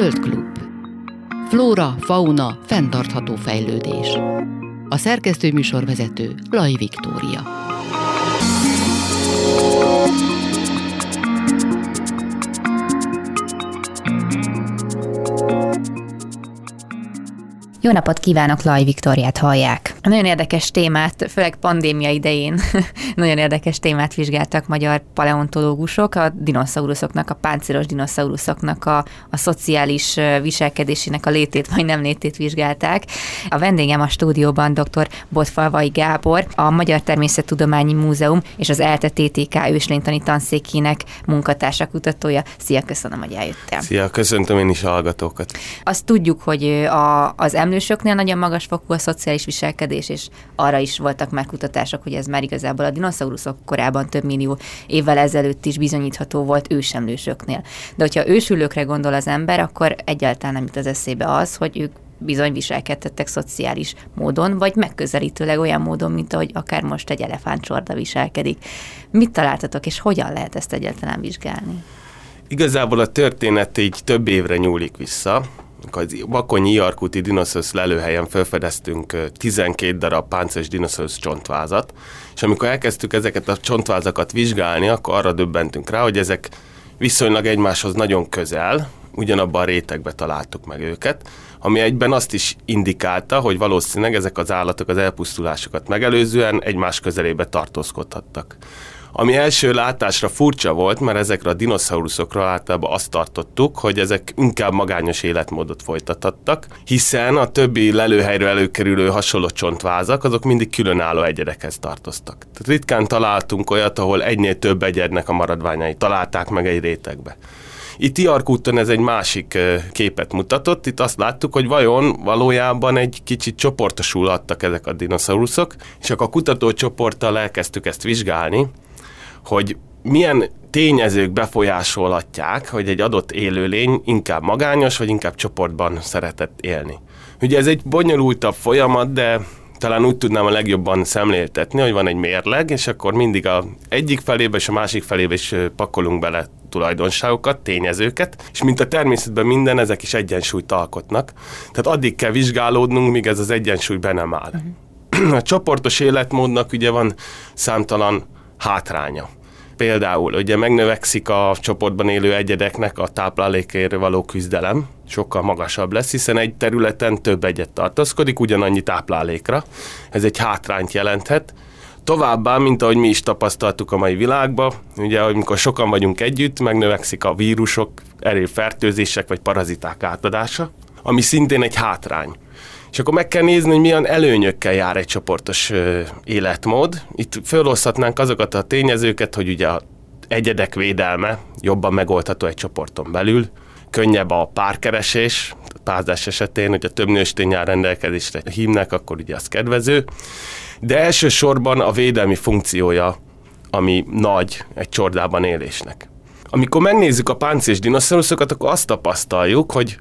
Zöld klub. Flóra, fauna, fenntartható fejlődés. A szerkesztő műsorvezető Laj Viktória. Jó napot kívánok, Laj Viktoriát hallják. Nagyon érdekes témát, főleg pandémia idején, nagyon érdekes témát vizsgáltak magyar paleontológusok, a dinoszauruszoknak, a páncélos dinoszauruszoknak a, a szociális viselkedésének a létét vagy nem létét vizsgálták. A vendégem a stúdióban dr. Botfalvai Gábor, a Magyar Természettudományi Múzeum és az ELTE TTK őslénytani tanszékének munkatársa kutatója. Szia, köszönöm, hogy eljöttél. Szia, köszöntöm én is a hallgatókat. Azt tudjuk, hogy a, az emlősöknél nagyon magas fokú a szociális viselkedés, növekedés, és arra is voltak már kutatások, hogy ez már igazából a dinoszauruszok korában több millió évvel ezelőtt is bizonyítható volt ősemlősöknél. De hogyha ősülőkre gondol az ember, akkor egyáltalán nem jut az eszébe az, hogy ők bizony viselkedtettek szociális módon, vagy megközelítőleg olyan módon, mint ahogy akár most egy elefántcsorda viselkedik. Mit találtatok, és hogyan lehet ezt egyáltalán vizsgálni? Igazából a történet így több évre nyúlik vissza az Bakonyi Iarkuti dinoszaurusz lelőhelyen felfedeztünk 12 darab páncélos dinoszaurusz csontvázat, és amikor elkezdtük ezeket a csontvázakat vizsgálni, akkor arra döbbentünk rá, hogy ezek viszonylag egymáshoz nagyon közel, ugyanabban a rétegbe találtuk meg őket, ami egyben azt is indikálta, hogy valószínűleg ezek az állatok az elpusztulásokat megelőzően egymás közelébe tartózkodhattak. Ami első látásra furcsa volt, mert ezekre a dinoszauruszokra általában azt tartottuk, hogy ezek inkább magányos életmódot folytathattak, hiszen a többi lelőhelyről előkerülő hasonló csontvázak, azok mindig különálló egyedekhez tartoztak. Tehát ritkán találtunk olyat, ahol egynél több egyednek a maradványai találták meg egy rétegbe. Itt Iarkúton ez egy másik képet mutatott, itt azt láttuk, hogy vajon valójában egy kicsit csoportosulhattak ezek a dinoszauruszok, és akkor a kutatócsoporttal elkezdtük ezt vizsgálni, hogy milyen tényezők befolyásolhatják, hogy egy adott élőlény inkább magányos, vagy inkább csoportban szeretett élni. Ugye ez egy bonyolultabb folyamat, de talán úgy tudnám a legjobban szemléltetni, hogy van egy mérleg, és akkor mindig a egyik felébe és a másik felébe is pakolunk bele tulajdonságokat, tényezőket, és mint a természetben minden, ezek is egyensúlyt alkotnak. Tehát addig kell vizsgálódnunk, míg ez az egyensúly be nem áll. Uh-huh. A csoportos életmódnak ugye van számtalan hátránya. Például ugye megnövekszik a csoportban élő egyedeknek a táplálékért való küzdelem, sokkal magasabb lesz, hiszen egy területen több egyet tartozkodik ugyanannyi táplálékra. Ez egy hátrányt jelenthet. Továbbá, mint ahogy mi is tapasztaltuk a mai világban, ugye amikor sokan vagyunk együtt, megnövekszik a vírusok, erőfertőzések vagy paraziták átadása, ami szintén egy hátrány. És akkor meg kell nézni, hogy milyen előnyökkel jár egy csoportos ö, életmód. Itt feloszthatnánk azokat a tényezőket, hogy ugye a egyedek védelme jobban megoldható egy csoporton belül, könnyebb a párkeresés, a pázás esetén, hogyha több nőstény áll rendelkezésre hímnek, akkor ugye az kedvező. De elsősorban a védelmi funkciója, ami nagy egy csordában élésnek. Amikor megnézzük a páncés dinoszauruszokat, akkor azt tapasztaljuk, hogy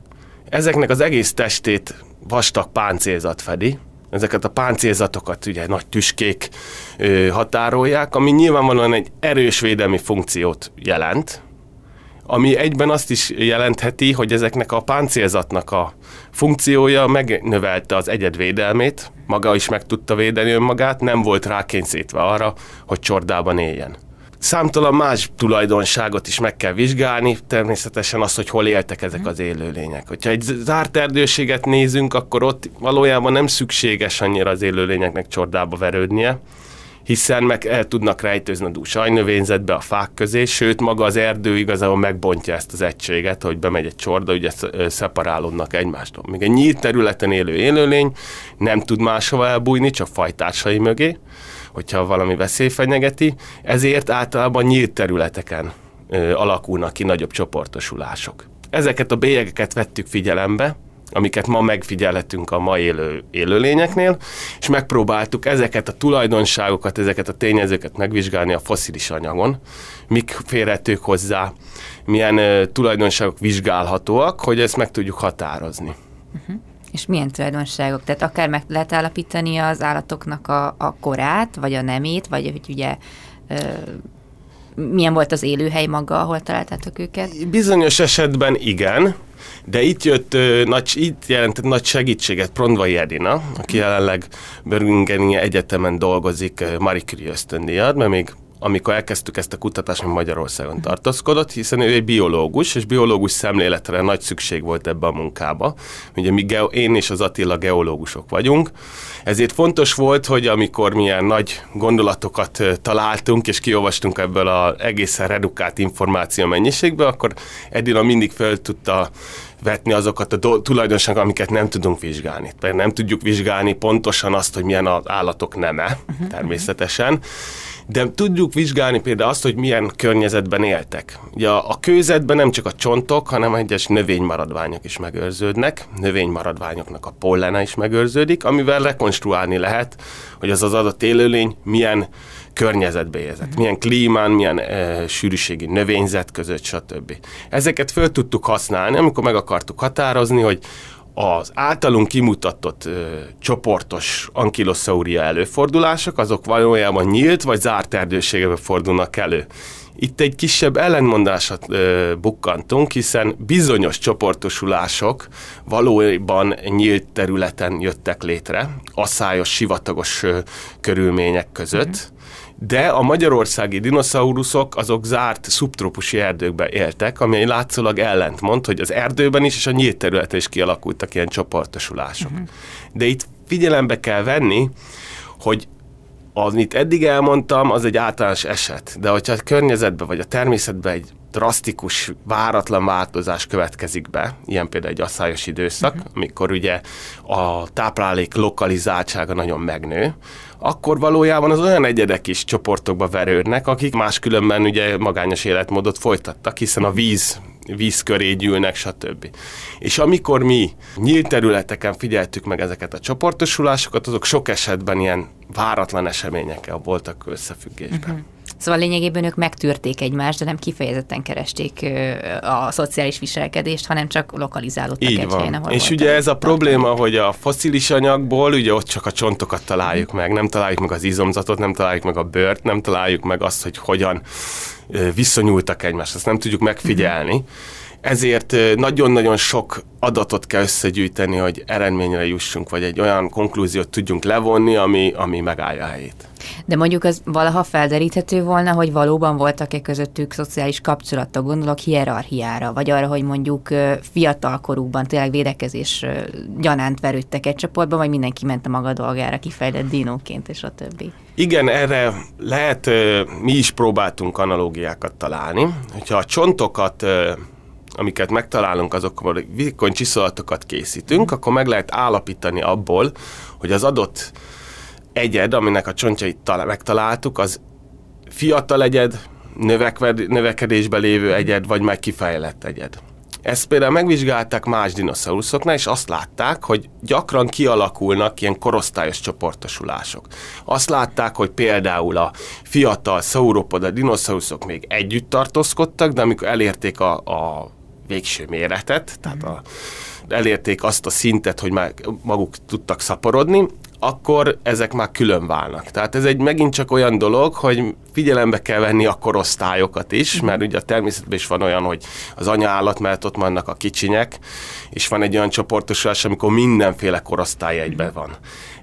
ezeknek az egész testét vastag páncélzat fedi, ezeket a páncélzatokat ugye nagy tüskék ö, határolják, ami nyilvánvalóan egy erős védelmi funkciót jelent, ami egyben azt is jelentheti, hogy ezeknek a páncélzatnak a funkciója megnövelte az egyed védelmét, maga is meg tudta védeni önmagát, nem volt rákényszítve arra, hogy csordában éljen számtalan más tulajdonságot is meg kell vizsgálni, természetesen az, hogy hol éltek ezek az élőlények. Hogyha egy zárt erdőséget nézünk, akkor ott valójában nem szükséges annyira az élőlényeknek csordába verődnie, hiszen meg el tudnak rejtőzni a dús ajnövényzetbe, a fák közé, sőt maga az erdő igazából megbontja ezt az egységet, hogy bemegy egy csorda, ugye szeparálódnak egymástól. Míg egy nyílt területen élő élőlény nem tud máshova elbújni, csak fajtársai mögé, hogyha valami veszély fenyegeti, ezért általában nyílt területeken ö, alakulnak ki nagyobb csoportosulások. Ezeket a bélyegeket vettük figyelembe, amiket ma megfigyelhetünk a ma élő élőlényeknél, és megpróbáltuk ezeket a tulajdonságokat, ezeket a tényezőket megvizsgálni a foszilis anyagon, mik férhetők hozzá, milyen ö, tulajdonságok vizsgálhatóak, hogy ezt meg tudjuk határozni. Uh-huh. És milyen tulajdonságok? Tehát akár meg lehet állapítani az állatoknak a, a korát, vagy a nemét, vagy hogy ugye ö, milyen volt az élőhely maga, ahol találtátok őket? Bizonyos esetben igen, de itt jött, ö, nagy, itt jelentett nagy segítséget Prondvai Edina, aki jelenleg Birmingham'i Egyetemen dolgozik Marie Curie ösztöndíjat, mert még amikor elkezdtük ezt a kutatást, ami Magyarországon tartózkodott, hiszen ő egy biológus, és biológus szemléletre nagy szükség volt ebbe a munkába. Ugye mi én és az Attila geológusok vagyunk, ezért fontos volt, hogy amikor milyen nagy gondolatokat találtunk, és kiolvastunk ebből az egészen redukált információ mennyiségbe, akkor Edina mindig fel tudta vetni azokat a do- tulajdonságokat, amiket nem tudunk vizsgálni. Mert nem tudjuk vizsgálni pontosan azt, hogy milyen az állatok neme, uh-huh. De tudjuk vizsgálni például azt, hogy milyen környezetben éltek. Ugye a kőzetben nem csak a csontok, hanem egyes növénymaradványok is megőrződnek, növénymaradványoknak a pollene is megőrződik, amivel rekonstruálni lehet, hogy az az adott élőlény milyen környezetbe érzett, milyen klímán, milyen e, sűrűségi növényzet között, stb. Ezeket föl tudtuk használni, amikor meg akartuk határozni, hogy az általunk kimutatott ö, csoportos ankiloszauria előfordulások, azok valójában nyílt vagy zárt erdőségebe fordulnak elő. Itt egy kisebb ellentmondásat ö, bukkantunk, hiszen bizonyos csoportosulások valójában nyílt területen jöttek létre, asszályos, sivatagos ö, körülmények között, mm de a magyarországi dinoszauruszok azok zárt szubtrópusi erdőkben éltek, ami látszólag ellentmond, hogy az erdőben is és a nyílt területen is kialakultak ilyen csoportosulások. Uh-huh. De itt figyelembe kell venni, hogy amit eddig elmondtam, az egy általános eset, de hogyha a környezetben vagy a természetben egy drasztikus, váratlan változás következik be, ilyen például egy asszályos időszak, uh-huh. amikor ugye a táplálék lokalizáltsága nagyon megnő, akkor valójában az olyan egyedek is csoportokba verődnek, akik máskülönben ugye magányos életmódot folytattak, hiszen a víz víz köré gyűlnek, stb. És amikor mi nyílt területeken figyeltük meg ezeket a csoportosulásokat, azok sok esetben ilyen váratlan eseményekkel voltak összefüggésben. Uh-huh. Szóval lényegében ők megtűrték egymást, de nem kifejezetten keresték a szociális viselkedést, hanem csak lokalizálódtak Így egy van. helyen, ahol És ugye ez a probléma, hogy a foszilis anyagból ugye ott csak a csontokat találjuk meg, nem találjuk meg az izomzatot, nem találjuk meg a bőrt, nem találjuk meg azt, hogy hogyan viszonyultak egymáshoz, ezt nem tudjuk megfigyelni. Ezért nagyon-nagyon sok adatot kell összegyűjteni, hogy eredményre jussunk, vagy egy olyan konklúziót tudjunk levonni, ami, ami megállja a helyét. De mondjuk az valaha felderíthető volna, hogy valóban voltak-e közöttük szociális kapcsolatok, gondolok hierarchiára, vagy arra, hogy mondjuk fiatalkorukban tényleg védekezés gyanánt verődtek egy csoportban, vagy mindenki ment a maga dolgára kifejlett dinóként, és a többi. Igen, erre lehet, mi is próbáltunk analógiákat találni. Hogyha a csontokat amiket megtalálunk, azokból vékony csiszolatokat készítünk, akkor meg lehet állapítani abból, hogy az adott egyed, aminek a csontjait talál, megtaláltuk, az fiatal egyed, növekedésben lévő egyed, vagy meg kifejlett egyed. Ezt például megvizsgálták más dinoszauruszoknál, és azt látták, hogy gyakran kialakulnak ilyen korosztályos csoportosulások. Azt látták, hogy például a fiatal szauropoda dinoszauruszok még együtt tartózkodtak, de amikor elérték a, a végső méretet, tehát a, elérték azt a szintet, hogy már maguk tudtak szaporodni, akkor ezek már külön válnak. Tehát ez egy megint csak olyan dolog, hogy figyelembe kell venni a korosztályokat is, mhm. mert ugye a természetben is van olyan, hogy az anyaállat mellett ott vannak a kicsinyek, és van egy olyan csoportosulás, amikor mindenféle korosztály egyben van.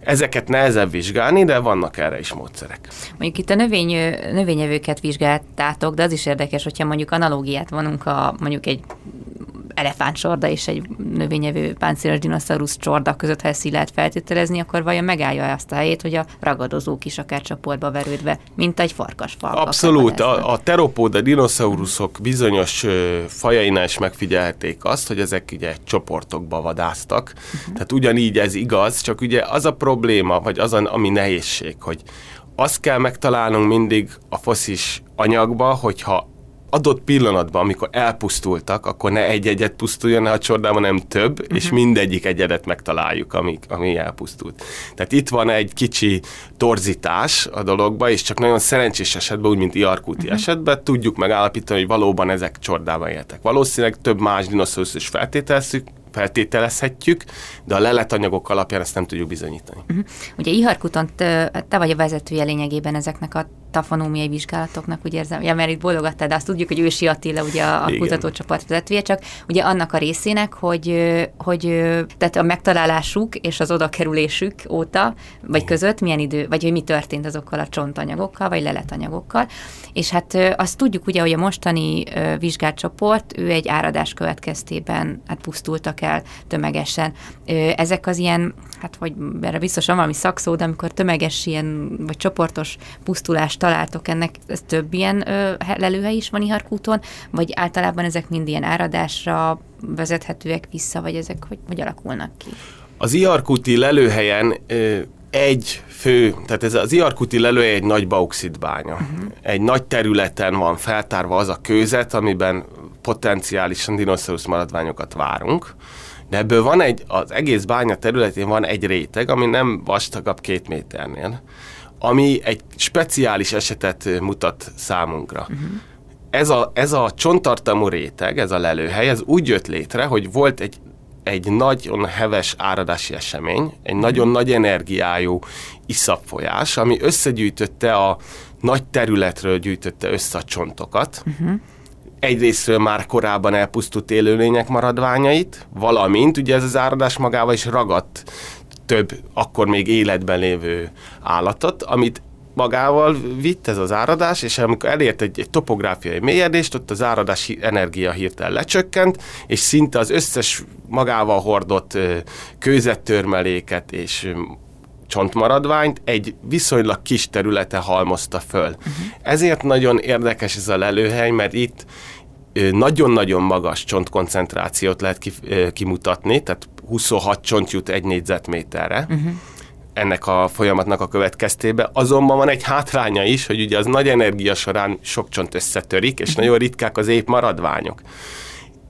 Ezeket nehezebb vizsgálni, de vannak erre is módszerek. Mondjuk itt a növény, növényevőket vizsgáltátok, de az is érdekes, hogyha mondjuk analógiát vonunk a mondjuk egy elefántsorda és egy növényevő páncélos dinoszaurusz csorda között, ha ezt így lehet feltételezni, akkor vajon megállja azt a helyét, hogy a ragadozók is akár csoportba verődve, mint egy farkas Abszolút. A, a teropóda dinoszauruszok bizonyos fajainál is megfigyelték azt, hogy ezek ugye csoportokba vadáztak. Uh-huh. Tehát ugyanígy ez igaz, csak ugye az a probléma, vagy az, ami nehézség, hogy azt kell megtalálnunk mindig a foszis anyagba, hogyha adott pillanatban, amikor elpusztultak, akkor ne egy egyet pusztuljon a csordában, nem több, uh-huh. és mindegyik egyedet megtaláljuk, ami, ami elpusztult. Tehát itt van egy kicsi torzítás a dologba, és csak nagyon szerencsés esetben, úgy, mint Iarkúti uh-huh. esetben, tudjuk megállapítani, hogy valóban ezek csordában éltek. Valószínűleg több más dinoszaurusz is feltételezzük, feltételezhetjük, de a leletanyagok alapján ezt nem tudjuk bizonyítani. Uh-huh. Ugye Iharkuton te, te vagy a vezetője lényegében ezeknek a tafonómiai vizsgálatoknak, úgy érzem, ja, mert itt bologattál, de azt tudjuk, hogy Ősi Attila ugye a Igen. kutatócsoport vezetője, csak ugye annak a részének, hogy, hogy tehát a megtalálásuk és az odakerülésük óta, vagy Igen. között milyen idő, vagy hogy mi történt azokkal a csontanyagokkal, vagy leletanyagokkal, és hát azt tudjuk ugye, hogy a mostani vizsgált csoport, ő egy áradás következtében hát pusztultak el tömegesen. Ezek az ilyen, hát hogy erre biztosan valami szakszó, de amikor tömeges ilyen, vagy csoportos pusztulást találtok ennek, ez több ilyen ö, lelőhely is van Iharkúton, vagy általában ezek mind ilyen áradásra vezethetőek vissza, vagy ezek hogy, hogy alakulnak ki? Az Iharkúti lelőhelyen egy fő, tehát ez az Iarkuti lelőhely egy nagy bauxitbánya. Uh-huh. Egy nagy területen van feltárva az a kőzet, amiben potenciálisan dinoszaurusz maradványokat várunk. De ebből van egy, az egész bánya területén van egy réteg, ami nem vastagabb két méternél ami egy speciális esetet mutat számunkra. Uh-huh. Ez, a, ez a csonttartalmú réteg, ez a lelőhely, ez úgy jött létre, hogy volt egy egy nagyon heves áradási esemény, egy nagyon nagy energiájú iszapfolyás, ami összegyűjtötte a nagy területről gyűjtötte össze a csontokat. Uh-huh. Egyrésztről már korábban elpusztult élőlények maradványait, valamint ugye ez az áradás magával is ragadt több akkor még életben lévő állatot, amit magával vitt ez az áradás, és amikor elért egy, egy topográfiai mélyedést, ott az áradás energia hirtelen lecsökkent, és szinte az összes magával hordott kőzettörmeléket és csontmaradványt egy viszonylag kis területe halmozta föl. Uh-huh. Ezért nagyon érdekes ez a lelőhely, mert itt nagyon-nagyon magas csontkoncentrációt lehet kimutatni, tehát 26 csont jut egy négyzetméterre. Uh-huh ennek a folyamatnak a következtében. Azonban van egy hátránya is, hogy ugye az nagy energia során sok csont összetörik, és nagyon ritkák az épp maradványok.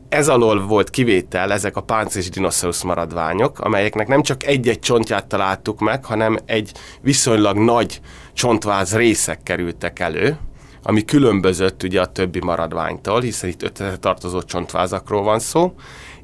Ez alól volt kivétel, ezek a páncés dinoszaurusz maradványok, amelyeknek nem csak egy-egy csontját találtuk meg, hanem egy viszonylag nagy csontváz részek kerültek elő, ami különbözött ugye a többi maradványtól, hiszen itt öt tartozó csontvázakról van szó,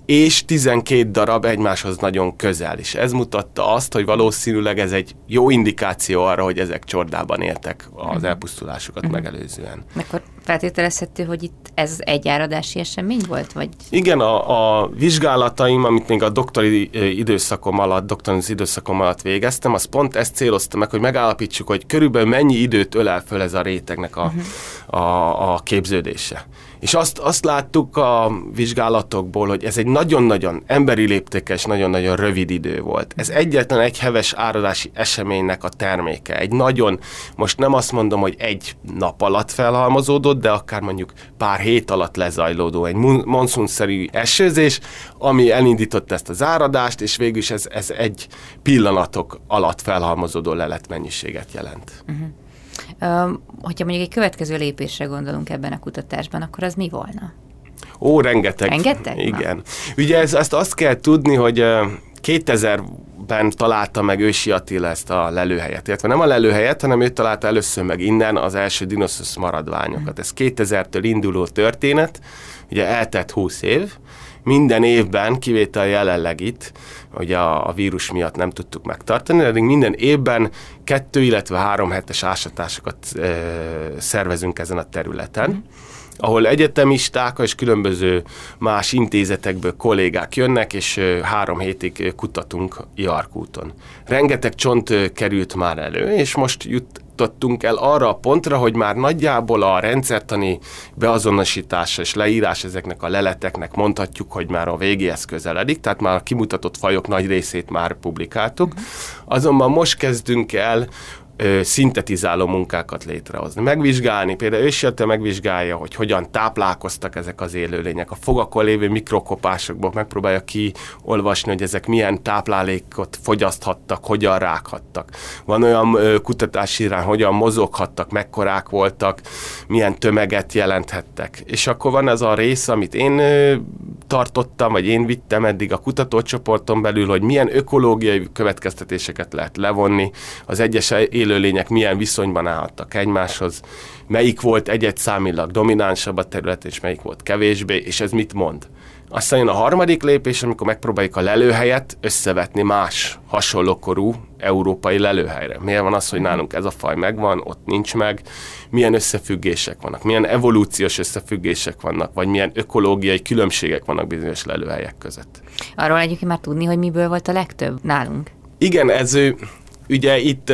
és 12 darab egymáshoz nagyon közel. És ez mutatta azt, hogy valószínűleg ez egy jó indikáció arra, hogy ezek csordában éltek az mhm. elpusztulásukat uh-huh. megelőzően. Akkor feltételezhető, hogy itt ez egy áradási esemény volt? Vagy? Igen, a, a vizsgálataim, amit még a doktori időszakom alatt, doktoris időszakom alatt végeztem, az pont ezt célozta meg, hogy megállapítsuk, hogy körülbelül mennyi időt ölel föl ez a rétegnek a, uh-huh. a, a képződése. És azt, azt láttuk a vizsgálatokból, hogy ez egy nagyon-nagyon emberi léptékes, nagyon-nagyon rövid idő volt. Ez egyetlen egy heves áradási eseménynek a terméke. Egy nagyon, most nem azt mondom, hogy egy nap alatt felhalmozódott, de akár mondjuk pár hét alatt lezajlódó egy monszunszerű esőzés, ami elindított ezt az áradást, és végül is ez, ez egy pillanatok alatt felhalmozódó leletmennyiséget jelent. Uh-huh hogyha mondjuk egy következő lépésre gondolunk ebben a kutatásban, akkor az mi volna? Ó, rengeteg. Rengeteg? Igen. Na. Ugye ez, ezt azt kell tudni, hogy 2000-ben találta meg Ősi Attila ezt a lelőhelyet. Illetve nem a lelőhelyet, hanem ő találta először meg innen az első dinoszaurusz maradványokat. Ez 2000-től induló történet, ugye eltett 20 év, minden évben, kivétel jelenleg itt, hogy a, a vírus miatt nem tudtuk megtartani, de minden évben kettő, illetve három hetes ásatásokat e, szervezünk ezen a területen. Mm ahol egyetemisták és különböző más intézetekből kollégák jönnek, és három hétig kutatunk Iarkúton. Rengeteg csont került már elő, és most jut, jutottunk el arra a pontra, hogy már nagyjából a rendszertani beazonosítása és leírás ezeknek a leleteknek mondhatjuk, hogy már a végéhez közeledik, tehát már a kimutatott fajok nagy részét már publikáltuk. Azonban most kezdünk el ö, szintetizáló munkákat létrehozni. Megvizsgálni, például ősjölte megvizsgálja, hogy hogyan táplálkoztak ezek az élőlények. A fogakon lévő mikrokopásokból megpróbálja kiolvasni, hogy ezek milyen táplálékot fogyaszthattak, hogyan rághattak. Van olyan ö, kutatási irány, hogyan mozoghattak, mekkorák voltak, milyen tömeget jelenthettek. És akkor van ez a rész, amit én ö, tartottam, vagy én vittem eddig a kutatócsoporton belül, hogy milyen ökológiai következtetéseket lehet levonni az egyes élő élőlények milyen viszonyban állhattak egymáshoz, melyik volt egyet számilag dominánsabb a terület, és melyik volt kevésbé, és ez mit mond? Aztán jön a harmadik lépés, amikor megpróbáljuk a lelőhelyet összevetni más hasonlókorú európai lelőhelyre. Miért van az, hogy nálunk ez a faj megvan, ott nincs meg, milyen összefüggések vannak, milyen evolúciós összefüggések vannak, vagy milyen ökológiai különbségek vannak bizonyos lelőhelyek között. Arról egyébként már tudni, hogy miből volt a legtöbb nálunk. Igen, ez ugye itt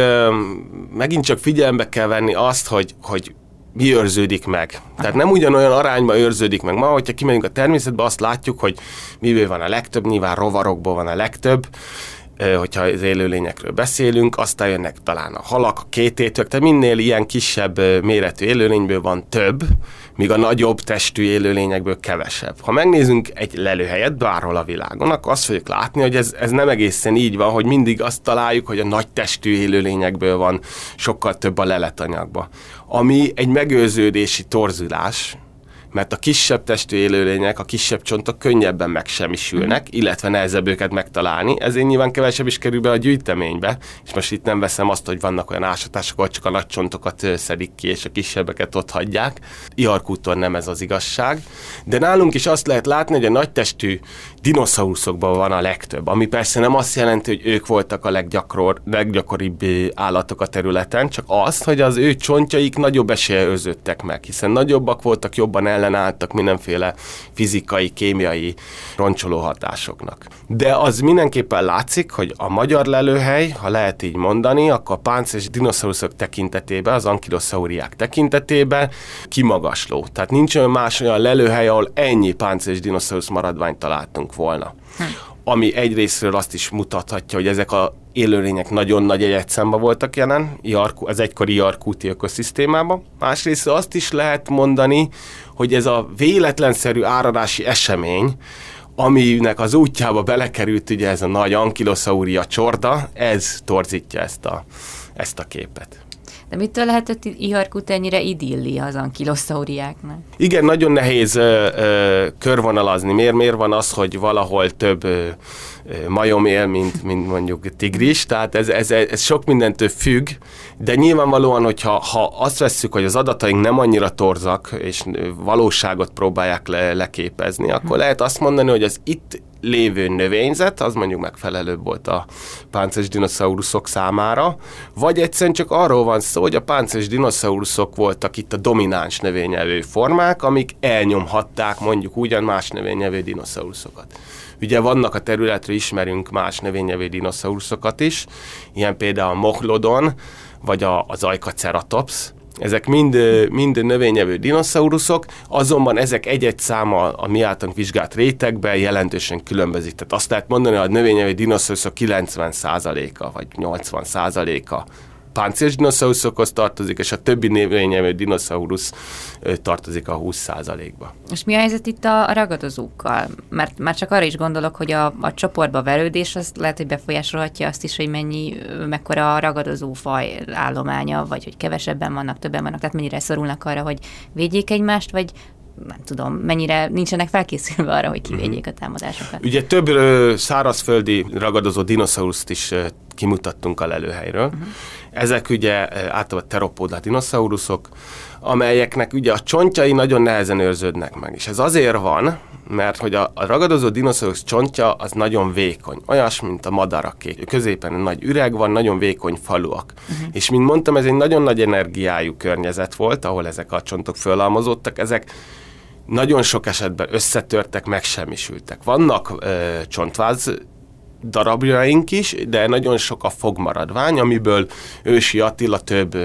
megint csak figyelembe kell venni azt, hogy, hogy mi őrződik meg. Tehát nem ugyanolyan arányban őrződik meg. Ma, hogyha kimegyünk a természetbe, azt látjuk, hogy miből van a legtöbb, nyilván rovarokból van a legtöbb, hogyha az élőlényekről beszélünk, aztán jönnek talán a halak, a kététők, tehát minél ilyen kisebb méretű élőlényből van több, míg a nagyobb testű élőlényekből kevesebb. Ha megnézzünk egy lelőhelyet bárhol a világon, akkor azt fogjuk látni, hogy ez, ez nem egészen így van, hogy mindig azt találjuk, hogy a nagy testű élőlényekből van sokkal több a leletanyagba. Ami egy megőrződési torzulás, mert a kisebb testű élőlények, a kisebb csontok könnyebben megsemmisülnek, mm. illetve nehezebb őket megtalálni, ezért nyilván kevesebb is kerül be a gyűjteménybe, és most itt nem veszem azt, hogy vannak olyan ásatások, ahol csak a nagy csontokat szedik ki, és a kisebbeket ott hagyják. Iarkúton nem ez az igazság, de nálunk is azt lehet látni, hogy a nagy testű dinoszauruszokban van a legtöbb, ami persze nem azt jelenti, hogy ők voltak a leggyakor, leggyakoribb állatok a területen, csak az, hogy az ő csontjaik nagyobb esélye őződtek meg, hiszen nagyobbak voltak, jobban ellenálltak mindenféle fizikai, kémiai roncsoló hatásoknak. De az mindenképpen látszik, hogy a magyar lelőhely, ha lehet így mondani, akkor a páncélos dinoszauruszok tekintetében, az ankilosauriák tekintetében kimagasló. Tehát nincs olyan más olyan lelőhely, ahol ennyi páncélos dinoszaurusz maradványt találtunk volna. Hm. Ami egyrésztről azt is mutathatja, hogy ezek a élőlények nagyon nagy egyetszámba voltak jelen az egykori Jarkúti ökoszisztémában. Másrészt azt is lehet mondani, hogy ez a véletlenszerű áradási esemény, aminek az útjába belekerült ugye ez a nagy ankilosauria csorda, ez torzítja ezt a, ezt a képet. De mitől lehetett Iharkut ennyire idilli az ankiloszauriáknak? Igen, nagyon nehéz ö, ö, körvonalazni. Miért, miért van az, hogy valahol több ö, majom él, mint, mint mondjuk tigris, tehát ez, ez, ez sok mindentől függ, de nyilvánvalóan, hogyha ha azt vesszük, hogy az adataink nem annyira torzak, és valóságot próbálják le, leképezni, akkor lehet azt mondani, hogy az itt lévő növényzet, az mondjuk megfelelőbb volt a páncélos dinoszauruszok számára, vagy egyszerűen csak arról van szó, hogy a páncélos dinoszauruszok voltak itt a domináns növényevő formák, amik elnyomhatták mondjuk ugyan más növényevő dinoszauruszokat. Ugye vannak a területről ismerünk más növényevő dinoszauruszokat is, ilyen például a Mohlodon, vagy a, az Ajkaceratops, ezek mind, mind növényevő dinoszauruszok, azonban ezek egy-egy száma a mi általunk vizsgált rétegben jelentősen különbözik. Tehát azt lehet mondani, hogy a növényevő dinoszauruszok 90%-a vagy 80%-a páncélos dinoszauruszokhoz tartozik, és a többi növényevő dinoszaurusz tartozik a 20%-ba. És mi a helyzet itt a ragadozókkal? Mert már csak arra is gondolok, hogy a, a csoportba verődés az lehet, hogy befolyásolhatja azt is, hogy mennyi, mekkora a ragadozó faj állománya, vagy hogy kevesebben vannak, többen vannak, tehát mennyire szorulnak arra, hogy védjék egymást, vagy nem tudom, mennyire nincsenek felkészülve arra, hogy kivédjék a támadásokat. Ugye több ö, szárazföldi ragadozó dinoszauruszt is ö, kimutattunk a lelőhelyről. Uh-huh. Ezek ugye általában teropóda dinoszauruszok, amelyeknek ugye a csontjai nagyon nehezen őrződnek meg. És ez azért van, mert hogy a, a ragadozó dinoszaurusz csontja az nagyon vékony, olyas, mint a madaraké. Középen nagy üreg van, nagyon vékony faluak. Uh-huh. És mint mondtam, ez egy nagyon nagy energiájú környezet volt, ahol ezek a csontok fölhalmozottak, ezek nagyon sok esetben összetörtek, megsemmisültek. Vannak ö, csontváz darabjaink is, de nagyon sok a fogmaradvány, amiből ősi Attila több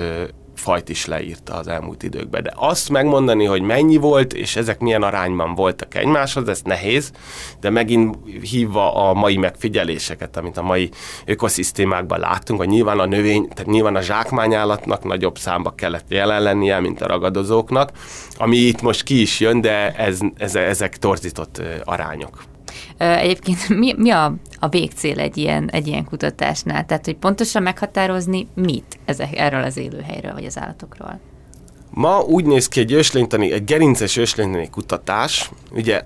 fajt is leírta az elmúlt időkben. De azt megmondani, hogy mennyi volt, és ezek milyen arányban voltak egymáshoz, ez nehéz, de megint hívva a mai megfigyeléseket, amit a mai ökoszisztémákban láttunk, hogy nyilván a növény, tehát nyilván a zsákmányállatnak nagyobb számba kellett jelen lennie, mint a ragadozóknak, ami itt most ki is jön, de ez, ez, ezek torzított arányok. Egyébként mi, mi a, a végcél egy ilyen, egy ilyen kutatásnál? Tehát, hogy pontosan meghatározni mit ezek, erről az élőhelyről, vagy az állatokról? Ma úgy néz ki egy őslénytani, egy gerinces őslénytani kutatás, ugye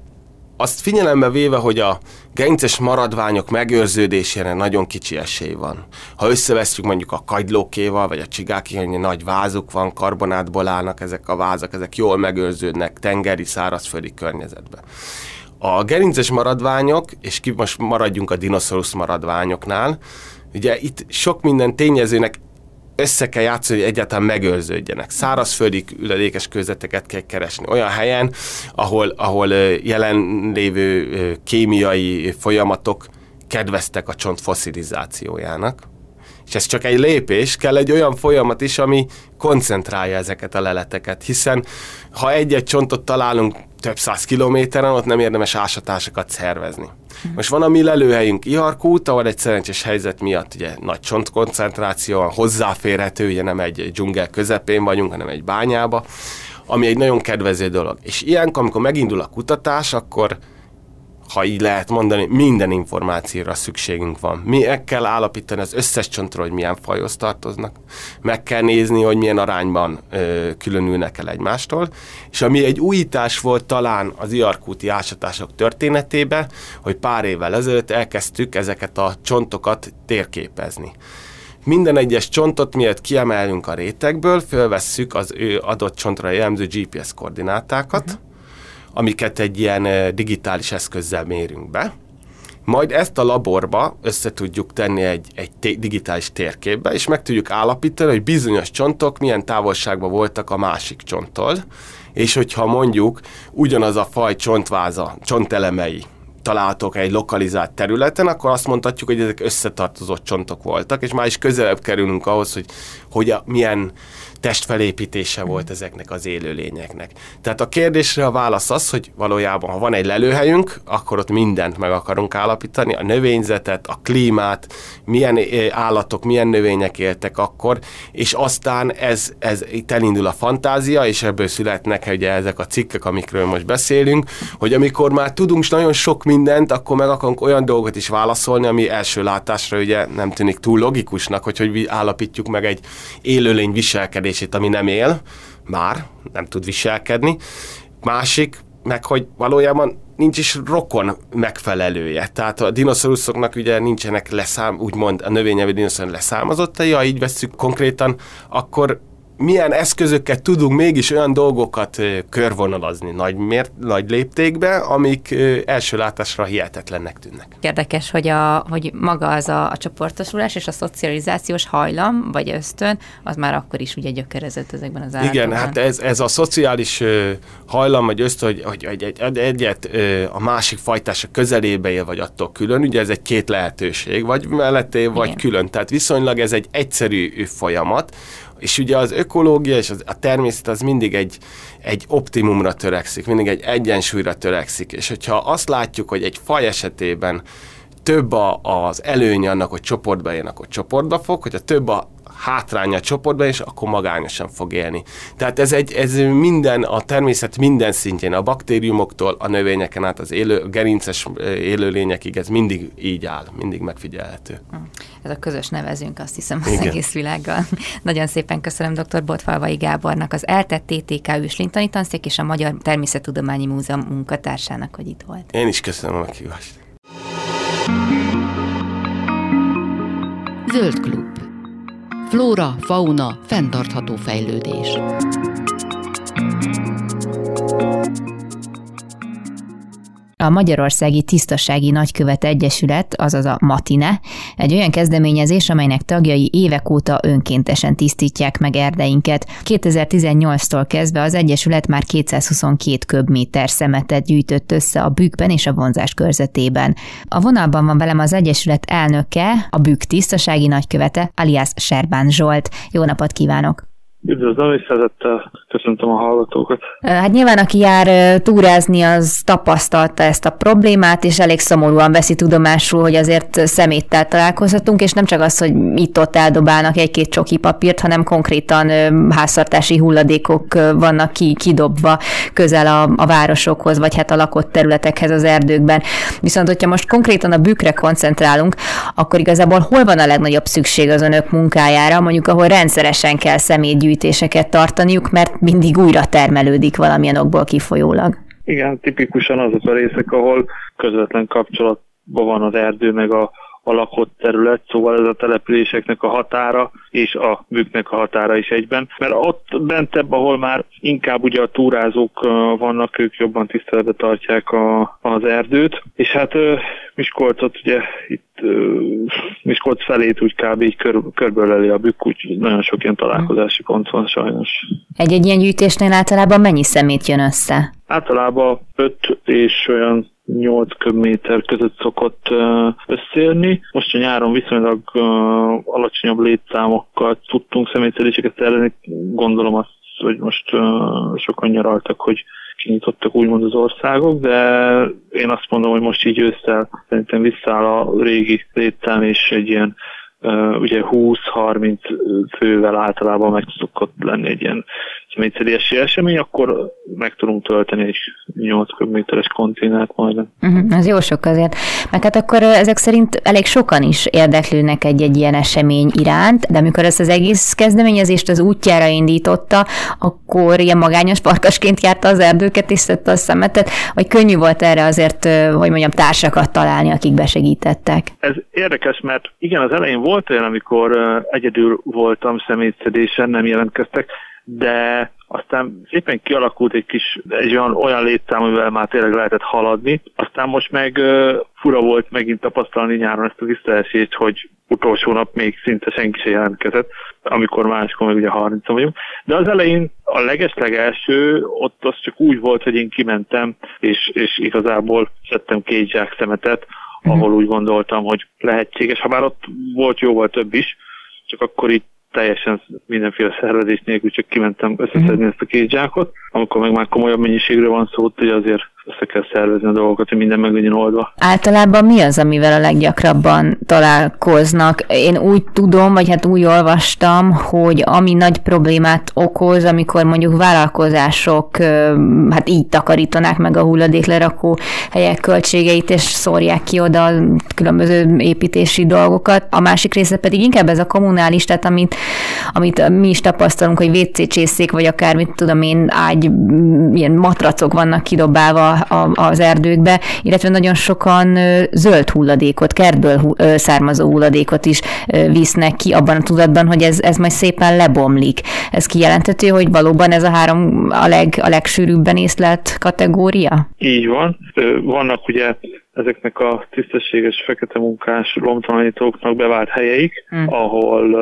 azt figyelembe véve, hogy a gerinces maradványok megőrződésére nagyon kicsi esély van. Ha összeveszünk mondjuk a kagylókéval, vagy a csigáki, hogy nagy vázuk van, karbonátból állnak ezek a vázak, ezek jól megőrződnek tengeri, szárazföldi környezetben A gerinces maradványok, és ki most maradjunk a dinoszaurusz maradványoknál, ugye itt sok minden tényezőnek össze kell játszani, hogy egyáltalán megőrződjenek. Szárazföldi üledékes közveteket kell keresni. Olyan helyen, ahol, ahol jelenlévő kémiai folyamatok kedveztek a csont fosszilizációjának. És ez csak egy lépés, kell egy olyan folyamat is, ami koncentrálja ezeket a leleteket, hiszen ha egy-egy csontot találunk több száz kilométeren, ott nem érdemes ásatásokat szervezni. Most van a mi lelőhelyünk Iharkút, ahol egy szerencsés helyzet miatt ugye nagy csontkoncentráció van, hozzáférhető, ugye nem egy dzsungel közepén vagyunk, hanem egy bányába, ami egy nagyon kedvező dolog. És ilyenkor, amikor megindul a kutatás, akkor ha így lehet mondani, minden információra szükségünk van. Mi meg kell állapítani az összes csontról, hogy milyen fajhoz tartoznak, meg kell nézni, hogy milyen arányban ö, különülnek el egymástól, és ami egy újítás volt talán az iarkúti ásatások történetében, hogy pár évvel ezelőtt elkezdtük ezeket a csontokat térképezni. Minden egyes csontot, miért kiemelünk a rétegből, fölvesszük az ő adott csontra jellemző GPS koordinátákat, uh-huh amiket egy ilyen digitális eszközzel mérünk be. Majd ezt a laborba össze tudjuk tenni egy, egy digitális térképbe, és meg tudjuk állapítani, hogy bizonyos csontok milyen távolságban voltak a másik csonttól, és hogyha mondjuk ugyanaz a faj csontváza, csontelemei találhatók egy lokalizált területen, akkor azt mondhatjuk, hogy ezek összetartozott csontok voltak, és már is közelebb kerülünk ahhoz, hogy, hogy a, milyen testfelépítése volt ezeknek az élőlényeknek. Tehát a kérdésre a válasz az, hogy valójában, ha van egy lelőhelyünk, akkor ott mindent meg akarunk állapítani, a növényzetet, a klímát, milyen eh, állatok, milyen növények éltek akkor, és aztán ez, ez itt elindul a fantázia, és ebből születnek ugye ezek a cikkek, amikről most beszélünk, hogy amikor már tudunk nagyon sok mindent, akkor meg akarunk olyan dolgot is válaszolni, ami első látásra ugye nem tűnik túl logikusnak, hogy hogy állapítjuk meg egy élőlény viselkedés viselkedését, ami nem él, már nem tud viselkedni. Másik, meg hogy valójában nincs is rokon megfelelője. Tehát a dinoszauruszoknak ugye nincsenek leszám, úgymond a növényevő dinoszauruszok leszámozottai, ha így veszük konkrétan, akkor milyen eszközökkel tudunk mégis olyan dolgokat körvonalazni nagy, mért, nagy léptékbe, amik első látásra hihetetlennek tűnnek. Érdekes, hogy, a, hogy maga az a, a csoportosulás és a szocializációs hajlam, vagy ösztön, az már akkor is ugye gyökerezett ezekben az állatokban. Igen, hát ez, ez a szociális hajlam, vagy ösztön, hogy, hogy, hogy egy, egy, egyet a másik fajtása közelébe él, vagy attól külön, ugye ez egy két lehetőség, vagy melletté, vagy Igen. külön. Tehát viszonylag ez egy egyszerű folyamat, és ugye az ökológia és az, a természet az mindig egy, egy optimumra törekszik, mindig egy egyensúlyra törekszik, és hogyha azt látjuk, hogy egy faj esetében több a, az előnye annak, hogy csoportba jön, akkor csoportba fog, hogyha több a hátránya a csoportban, és akkor magányosan fog élni. Tehát ez, egy, ez minden, a természet minden szintjén, a baktériumoktól a növényeken át az élő, a gerinces élőlényekig, ez mindig így áll, mindig megfigyelhető. Ez a közös nevezünk, azt hiszem, az Igen. egész világgal. Nagyon szépen köszönöm dr. Botfalvai Gábornak, az eltett TTK Őslintani Tanszék és a Magyar Természettudományi Múzeum munkatársának, hogy itt volt. Én is köszönöm a meghívást. Zöld Klub Flóra, fauna, fenntartható fejlődés. A Magyarországi Tisztasági Nagykövet Egyesület, azaz a Matine, egy olyan kezdeményezés, amelynek tagjai évek óta önkéntesen tisztítják meg erdeinket. 2018-tól kezdve az Egyesület már 222 köbméter szemetet gyűjtött össze a bükkben és a vonzás körzetében. A vonalban van velem az Egyesület elnöke, a bükk tisztasági nagykövete, alias Serbán Zsolt. Jó napot kívánok! Üdvözlöm és szeretettel köszöntöm a hallgatókat. Hát nyilván, aki jár túrázni, az tapasztalta ezt a problémát, és elég szomorúan veszi tudomásul, hogy azért szeméttel találkozhatunk, és nem csak az, hogy itt-ott eldobálnak egy-két csoki papírt, hanem konkrétan háztartási hulladékok vannak ki, kidobva közel a, a városokhoz, vagy hát a lakott területekhez az erdőkben. Viszont, hogyha most konkrétan a bükre koncentrálunk, akkor igazából hol van a legnagyobb szükség az önök munkájára, mondjuk ahol rendszeresen kell szemét gyűjtéseket tartaniuk, mert mindig újra termelődik valamilyen okból kifolyólag. Igen, tipikusan azok a részek, ahol közvetlen kapcsolatban van az erdő meg a, a lakott terület, szóval ez a településeknek a határa és a bükknek a határa is egyben. Mert ott bentebb, ahol már inkább ugye a túrázók vannak, ők jobban tiszteletbe tartják a, az erdőt, és hát Miskolcot ugye itt Miskolc felét úgy kb. így kör, körböleli a bükk, úgy nagyon sok ilyen találkozási pont van sajnos. Egy-egy ilyen gyűjtésnél általában mennyi szemét jön össze? Általában 5 és olyan 8 köbméter között szokott összeérni. Most a nyáron viszonylag alacsonyabb létszámokkal tudtunk személyszeréseket szervezni. Gondolom azt, hogy most sokan nyaraltak, hogy kinyitottak úgymond az országok, de én azt mondom, hogy most így ősszel szerintem visszáll a régi létszám, és egy ilyen ugye 20-30 fővel általában meg szokott lenni egy ilyen személyszerési esemény, akkor meg tudunk tölteni egy 8 méteres konténert majd. Uh-huh, ez jó sok azért. Meg hát akkor ezek szerint elég sokan is érdeklődnek egy-egy ilyen esemény iránt, de amikor ezt az egész kezdeményezést az útjára indította, akkor ilyen magányos parkasként járta az erdőket és szedte a szemetet, vagy könnyű volt erre azért, hogy mondjam, társakat találni, akik besegítettek? Ez érdekes, mert igen, az elején volt olyan, amikor egyedül voltam személyszedésen, nem jelentkeztek, de aztán szépen kialakult egy kis, egy olyan, olyan létszám, amivel már tényleg lehetett haladni. Aztán most meg fura volt megint tapasztalni nyáron ezt a visszaesést, hogy utolsó nap még szinte senki sem jelentkezett, amikor máskor meg ugye 30 vagyunk. De az elején a legeslegelső, ott az csak úgy volt, hogy én kimentem, és, és igazából szedtem két zsák szemetet. Ahol úgy gondoltam, hogy lehetséges, ha már ott volt jóval több is, csak akkor itt teljesen mindenféle szervezés nélkül csak kimentem összeszedni mm. ezt a két zsákot. Amikor meg már komolyabb mennyiségről van szó, hogy azért össze kell szervezni a dolgokat, hogy minden meg legyen oldva. Általában mi az, amivel a leggyakrabban találkoznak? Én úgy tudom, vagy hát úgy olvastam, hogy ami nagy problémát okoz, amikor mondjuk vállalkozások hát így takarítanák meg a hulladéklerakó helyek költségeit, és szórják ki oda különböző építési dolgokat. A másik része pedig inkább ez a kommunális, tehát amit, amit mi is tapasztalunk, hogy WC csészék, vagy akár, mit tudom én, ágy, ilyen matracok vannak kidobálva a, az erdőkbe, illetve nagyon sokan zöld hulladékot, kertből származó hulladékot is visznek ki abban a tudatban, hogy ez, ez majd szépen lebomlik. Ez kijelentető, hogy valóban ez a három a, leg, a legsűrűbben észlelt kategória? Így van. Vannak ugye ezeknek a tisztességes fekete munkás lomtalanítóknak bevált helyeik, hmm. ahol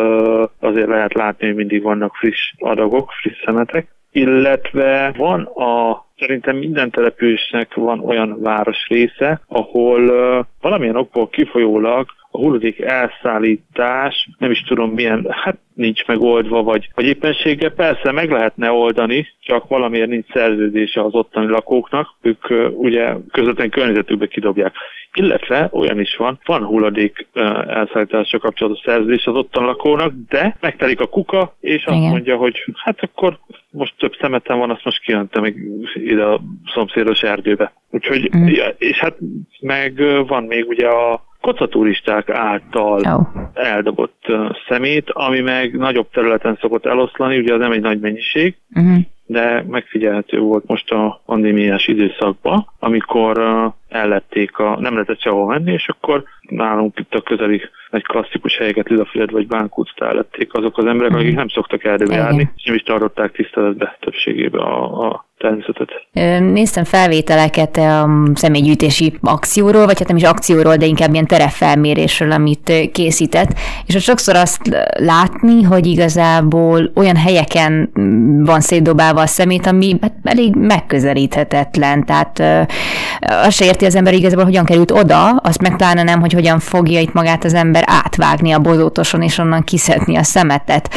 azért lehet látni, hogy mindig vannak friss adagok, friss szemetek, illetve van a Szerintem minden településnek van olyan város része, ahol uh, valamilyen okból kifolyólag a hulladék elszállítás, nem is tudom milyen, hát nincs megoldva, vagy, vagy éppenséggel persze meg lehetne oldani, csak valamiért nincs szerződése az ottani lakóknak, ők uh, ugye közvetlen környezetükbe kidobják. Illetve olyan is van, van hulladék elszállításra kapcsolatos szerződés az ottani lakónak, de megtelik a kuka, és azt Igen. mondja, hogy hát akkor most több szemetem van, azt most kijöntem még ide a szomszédos erdőbe. Úgyhogy, mm. és hát meg van még ugye a kocaturisták által oh. eldobott szemét, ami meg nagyobb területen szokott eloszlani, ugye az nem egy nagy mennyiség, uh-huh. De megfigyelhető volt most a pandémiás időszakban, amikor ellették a, nem lehetett sehol menni, és akkor nálunk itt a közeli egy klasszikus helyeket, Lidafilet vagy Bánkúcta ellették azok az emberek, akik mhm. nem szoktak erdőbe járni, és nem is tartották tiszteletbe többségében a, a természetet. Néztem felvételeket a személygyűjtési akcióról, vagy hát nem is akcióról, de inkább ilyen terepfelmérésről, amit készített, és ott sokszor azt látni, hogy igazából olyan helyeken van szétdobálva a szemét, ami hát elég megközelíthetetlen, tehát azt se érti az ember igazából, hogyan került oda, azt meg pláne nem, hogy hogyan fogja itt magát az ember átvágni a bozótoson, és onnan kiszedni a szemetet.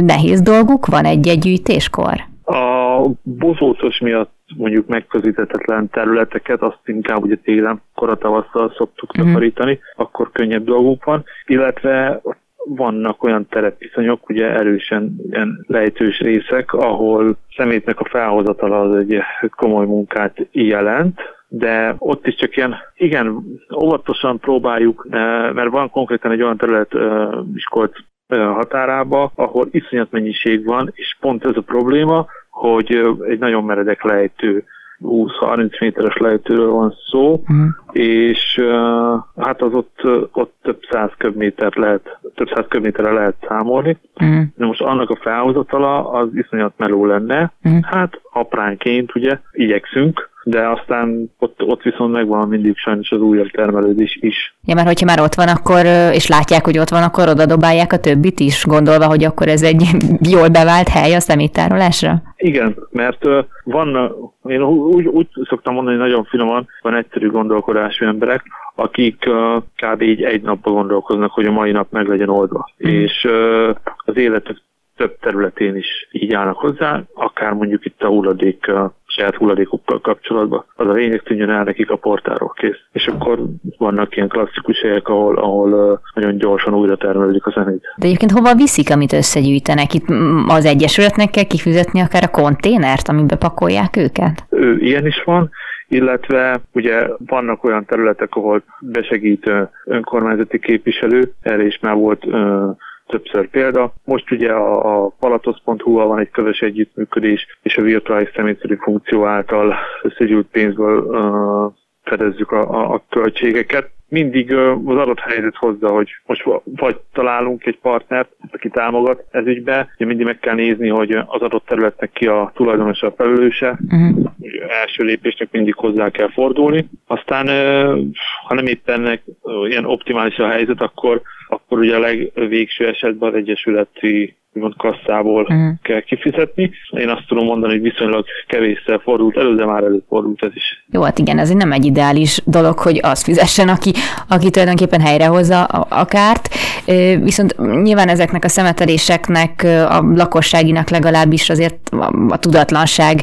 Nehéz dolguk van egy-egy gyűjtéskor? A bozótos miatt mondjuk megközelíthetetlen területeket, azt inkább ugye télen, koratavasszal szoktuk takarítani, akkor könnyebb dolgunk van, illetve vannak olyan terepviszonyok, ugye erősen ilyen lejtős részek, ahol szemétnek a felhozatala az egy komoly munkát jelent, de ott is csak ilyen, igen, óvatosan próbáljuk, mert van konkrétan egy olyan terület Miskolc határába, ahol iszonyat mennyiség van, és pont ez a probléma, hogy egy nagyon meredek lejtő 20-30 méteres lejtőről van szó, uh-huh. és uh, hát az ott, ott több száz köbméter lehet, több száz köbméterre lehet számolni. Uh-huh. De most annak a felhozatala az iszonyat meló lenne. Uh-huh. Hát apránként ugye igyekszünk, de aztán ott, ott viszont megvan mindig sajnos az újabb termelődés is. Ja, mert hogyha már ott van, akkor, és látják, hogy ott van, akkor oda dobálják a többit is, gondolva, hogy akkor ez egy jól bevált hely a szeméttárolásra? Igen, mert van, én úgy, úgy szoktam mondani nagyon finoman, van egyszerű gondolkodású emberek, akik kb. így egy napban gondolkoznak, hogy a mai nap meg legyen oldva. Mm. És az életük több területén is így állnak hozzá, akár mondjuk itt a hulladék, saját hulladékokkal kapcsolatban. Az a lényeg tűnjön el nekik a portáról kész. És akkor vannak ilyen klasszikus helyek, ahol, ahol nagyon gyorsan újra termelődik a zenét. De egyébként hova viszik, amit összegyűjtenek? Itt az Egyesületnek kell kifizetni akár a konténert, amiben pakolják őket? Ő, ilyen is van, illetve ugye vannak olyan területek, ahol besegít önkormányzati képviselő, erre is már volt többször példa. Most ugye a, a palatosz.hu-val van egy közös együttműködés, és a virtuális személyszerű funkció által összegyűlt pénzből uh, fedezzük a, a, a költségeket. Mindig az adott helyzet hozza, hogy most vagy találunk egy partnert, aki támogat ez ügybe, ugye mindig meg kell nézni, hogy az adott területnek ki a tulajdonosa, a felelőse. Uh-huh. Első lépésnek mindig hozzá kell fordulni. Aztán, ha nem éppen ilyen optimális a helyzet, akkor akkor ugye a legvégső esetben az egyesületi úgymond kasszából uh-huh. kell kifizetni. Én azt tudom mondani, hogy viszonylag kevésszer fordult elő, de már előfordult ez is. Jó, hát igen, ez nem egy ideális dolog, hogy az fizessen, aki, aki tulajdonképpen helyrehozza a, a kárt. Viszont nyilván ezeknek a szemeteléseknek, a lakosságinak legalábbis azért a, a tudatlanság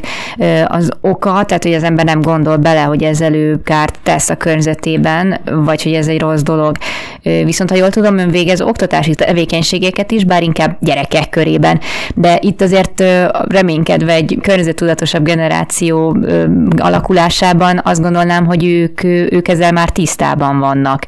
az oka, tehát hogy az ember nem gondol bele, hogy ezzel kárt tesz a környezetében, vagy hogy ez egy rossz dolog. Viszont ha jól tudom, ön végez oktatási tevékenységeket is, bár inkább gyerekek gyerekek körében. De itt azért reménykedve egy környezettudatosabb generáció alakulásában azt gondolnám, hogy ők, ők ezzel már tisztában vannak.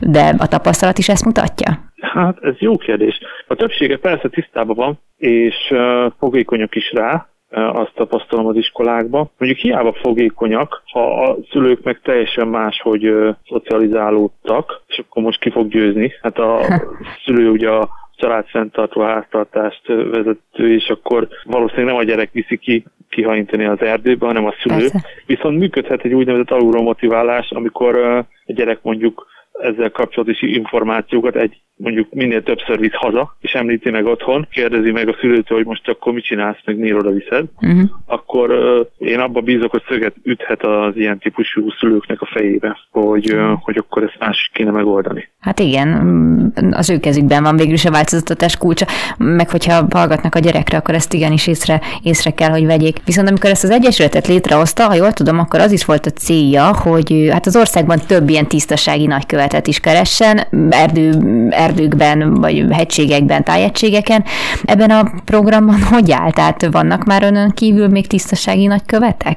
De a tapasztalat is ezt mutatja? Hát ez jó kérdés. A többsége persze tisztában van, és uh, fogékonyak is rá, azt tapasztalom az iskolákban. Mondjuk hiába fogékonyak, ha a szülők meg teljesen más, hogy szocializálódtak, és akkor most ki fog győzni. Hát a szülő ugye a családfenntartó háztartást vezető, és akkor valószínűleg nem a gyerek viszi ki kihajintani az erdőbe, hanem a szülő. Persze. Viszont működhet egy úgynevezett alulról motiválás, amikor a gyerek mondjuk ezzel kapcsolatos információkat egy mondjuk minél többször visz haza, és említi meg otthon, kérdezi meg a szülőtől, hogy most akkor mit csinálsz, meg miért oda viszed, uh-huh. akkor uh, én abba bízok, hogy szöget üthet az ilyen típusú szülőknek a fejébe, hogy, uh, hogy akkor ezt más kéne megoldani. Hát igen, mm, az ő kezükben van végül is a változtatás kulcsa, meg hogyha hallgatnak a gyerekre, akkor ezt igenis észre, észre kell, hogy vegyék. Viszont amikor ezt az egyesületet létrehozta, ha jól tudom, akkor az is volt a célja, hogy hát az országban több ilyen tisztasági nagykövetet is keressen, erdő, erdőkben, vagy hegységekben, tájegységeken. Ebben a programban hogy áll? Tehát vannak már önön kívül még tisztasági nagykövetek?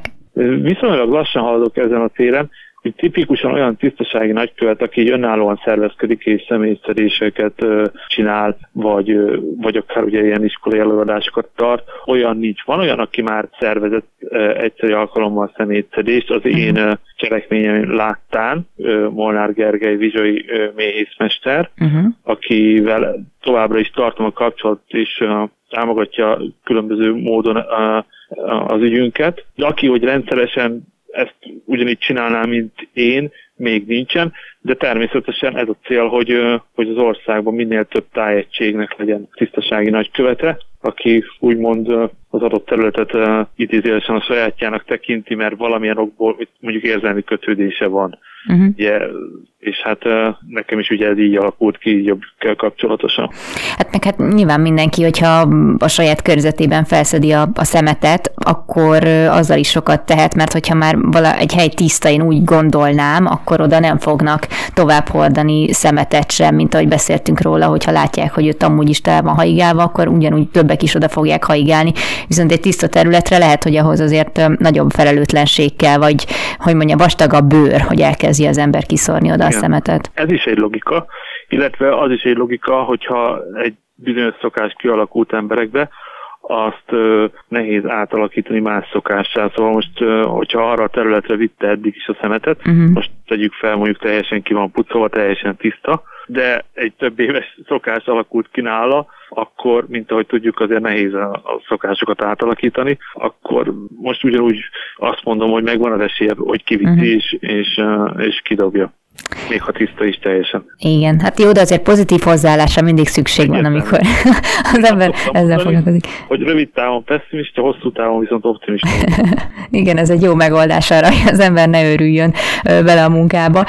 Viszonylag lassan haladok ezen a téren hogy tipikusan olyan tisztasági nagykövet, aki önállóan szervezkedik és személyszeréseket csinál, vagy, vagy akár ugye ilyen iskolai előadásokat tart, olyan nincs. Van olyan, aki már szervezett egyszerű alkalommal személyszedést, az én uh-huh. cselekményem láttán, Molnár Gergely vizsai méhészmester, uh-huh. akivel továbbra is tartom a kapcsolatot, és támogatja különböző módon az ügyünket. De aki, hogy rendszeresen ezt ugyanígy csinálná, mint én, még nincsen, de természetesen ez a cél, hogy, hogy az országban minél több tájegységnek legyen tisztasági nagykövete, aki úgymond az adott területet idézélesen a sajátjának tekinti, mert valamilyen okból mondjuk érzelmi kötődése van. Uh-huh. Ugye, és hát nekem is ugye ez így alakult ki jobb kell kapcsolatosan. Hát meg hát nyilván mindenki, hogyha a saját körzetében felszedi a, a szemetet, akkor azzal is sokat tehet, mert hogyha már vala, egy hely tiszta, én úgy gondolnám, akkor oda nem fognak tovább hordani szemetet sem, mint ahogy beszéltünk róla, hogyha látják, hogy ott amúgy is tele van haigálva, akkor ugyanúgy többek is oda fogják haigálni. Viszont egy tiszta területre lehet, hogy ahhoz azért nagyobb felelőtlenség kell, vagy hogy mondja, vastagabb bőr, hogy elkezdi az ember kiszórni oda. A szemetet. Ez is egy logika, illetve az is egy logika, hogyha egy bizonyos szokás kialakult emberekbe, azt nehéz átalakítani más szokássá. Szóval most, hogyha arra a területre vitte eddig is a szemetet, uh-huh. most tegyük fel, mondjuk teljesen ki van pucolva, teljesen tiszta, de egy több éves szokás alakult ki nála, akkor, mint ahogy tudjuk, azért nehéz a szokásokat átalakítani, akkor most ugyanúgy azt mondom, hogy megvan az esélye, hogy kivici uh-huh. és, és, és kidobja. Még ha tiszta is teljesen. Igen, hát jó, de azért pozitív hozzáállásra mindig szükség Egyetlen. van, amikor az ember ezzel foglalkozik. Hogy rövid távon pessimista, hosszú távon viszont optimista. Igen, ez egy jó megoldás arra, hogy az ember ne örüljön bele a munkába.